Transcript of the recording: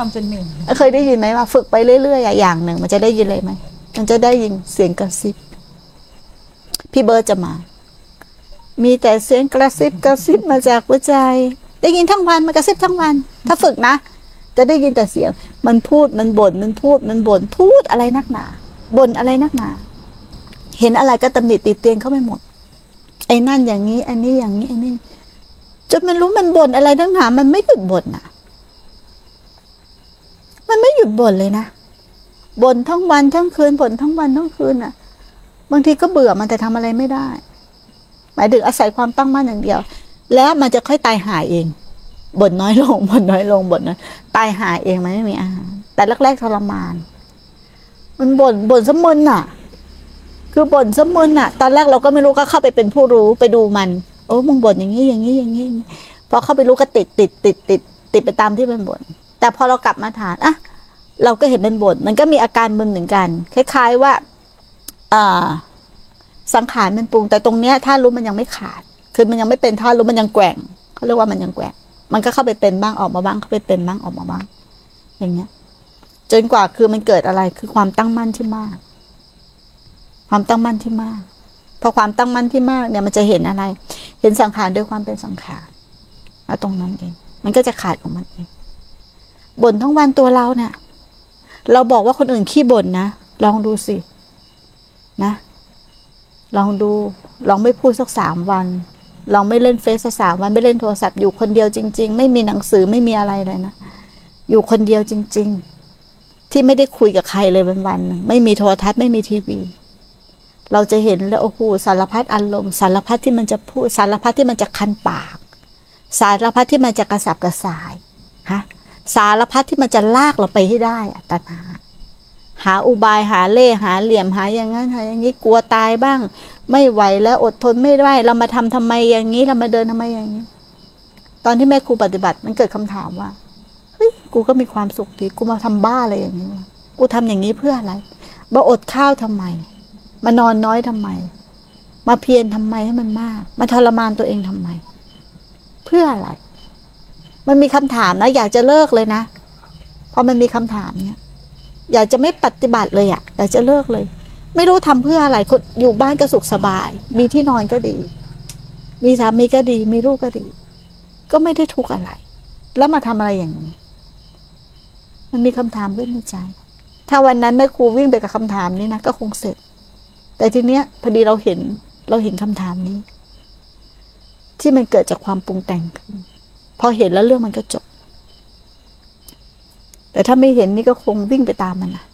ความเป็นหนึ่งเคยได้ยินไหมว่าฝึกไปเรื่อยๆอย่างหนึ่ง มันจะได้ยินเลยไหมมันจะได้ยินเสียงกระซิบ พี่เบิร์ดจะมา มีแต่เสียงกระซิบกระซิบมาจากหัวใจ ได้ยินทั้งวันมันกระซิบทั้งวัน ถ้าฝึกนะ จะได้ยินแต่เสียง มันพูดมันบ่นมันพูดมันบ่นพูดอะไรนักหนาบ่นอะไรนักหนา เห็นอะไรก็ตำหนิติเตียนเขาไม่หมด ไอ้นั่นอย่างนี้ อันนี้อย่างนี้อันนี้จนมันรู้มันบ่นอะไรนักหนามันไม่หยุดบ่นอะมันไม่หยุ ดบ่นเลยนะบ่นทั้งวันทั้งคืนบ่นทั้งวันทั้งคืนอะ บางทีก็เบื่อมันแต่ทำอะไรไม่ได้ หมายถึงอาศัยความตั้งมั่นอย่างเดียว แล้วมันจะค่อยตายหายเองบ่นน้อยลงบ่นน้อยลงบ่นน้อยตายหายเองมันไม่มีอาหารแต่แรกๆทรมาน มันบ่นบ่นสมึนอะ คือบ่นสมึนอะ ตอนแรกเราก็ไม่รู้ก็เข้าไปเป็นผู้รู้ไปดูมัน โอ้มึงบ่นอย่างนี้อย่างนี้อย่างนี้อย่างนี้พอเข้าไปรู้ก็ติดติดติดติดติดไปตามที่มันบ่นแต่พอเรากลับมาฐานอะ เราก็เห็นมันบ่นมันก็มีอาการมึนเหมือนกัน คล้าย ๆว่าสังขารมันปรุง แต่ตรงเนี้ยถ้ารู้มันยังไม่ขาด คือมันยังไม่เป็นท่ารู้มันยังแกว่งเขาเรียกว่ามันยังแกว่ง มันก็เข้าไปเป็นบ้างออกมาบ้าง เข้าไปเป็นบ้างออกมาบ้าง อย่างเงี้ย จนกว่าคือมันเกิดอะไรคือความตั้งมั่นที่มาก ความตั้งมั่นที่มากพอความตั้งมั่นที่มากเนี่ยมันจะเห็นอะไร เห็นสังขารด้วยความเป็นสังขารแล้วตรงนั้นเอง มันก็จะขาดของมันเองบ่นทั้งวันตัวเราเนี่ย เราบอกว่าคนอื่นขี้บ่นนะ ลองดูสิ นะ ลองดู ลองไม่พูดสักสามวัน ลองไม่เล่นเฟซสักสามวัน ไม่เล่นโทรศัพท์อยู่คนเดียวจริง ๆ ไม่มีหนังสือไม่มีอะไรเลยนะ อยู่คนเดียวจริง ๆ ที่ไม่ได้คุยกับใครเลยวันๆ ไม่มีโทรทัศน์ไม่มีทีวี เราจะเห็นแล้วโอ้โหสารพัดอารมณ์สารพัดที่มันจะพูดสารพัดที่มันจะคันปาก สารพัดที่มันจะกระสับกระส่าย ฮะ สารพัดที่มันจะลากเราไปให้ได้อะตัณหา หาอุบายหาเล่หาเหลี่ยมหาอย่างนั้นหาอย่างนี้กลัวตายบ้าง ไม่ไหวแล้วอดทนไม่ได้ เรามาทำทำไมอย่างนี้เรามาเดินทำไมอย่างนี้ ตอนที่แม่ครูปฏิบัติมันเกิดคำถามว่าเฮ้ยกูก็มีความสุขดีกูมาทำบ้าอะไรอย่างนี้กูทำอย่างนี้เพื่ออะไรมาอดข้าวทำไม มานอนน้อยทำไม มาเพียรทำไมให้มันมาก มาทรมานตัวเองทำไม เพื่ออะไร มันมีคำถามนะ อยากจะเลิกเลยนะพอมันมีคำถามเนี้ยอยากจะไม่ปฏิบัติเลยอะ่ะอยากจะเลิกเลย ไม่รู้ทำเพื่ออะไรคนอยู่บ้านก็สุขสบาย มีที่นอนก็ดี มีสามีก็ดี มีลูกก็ดี ก็ไม่ได้ทุกข์อะไร แล้วมาทำอะไรอย่างนี้ มันมีคำถามขึ้นในใจ ถ้าวันนั้นแม่ครูวิ่งไปกับคำถามนี้นะก็คงเสร็จ แต่ทีเนี้ยพอดีเราเห็นเราเห็นคำถามนี้ ที่มันเกิดจากความปรุงแต่งขึ้น พอเห็นแล้วเรื่องมันก็จบ แต่ถ้าไม่เห็นนี่ก็คงวิ่งไปตามมันนะ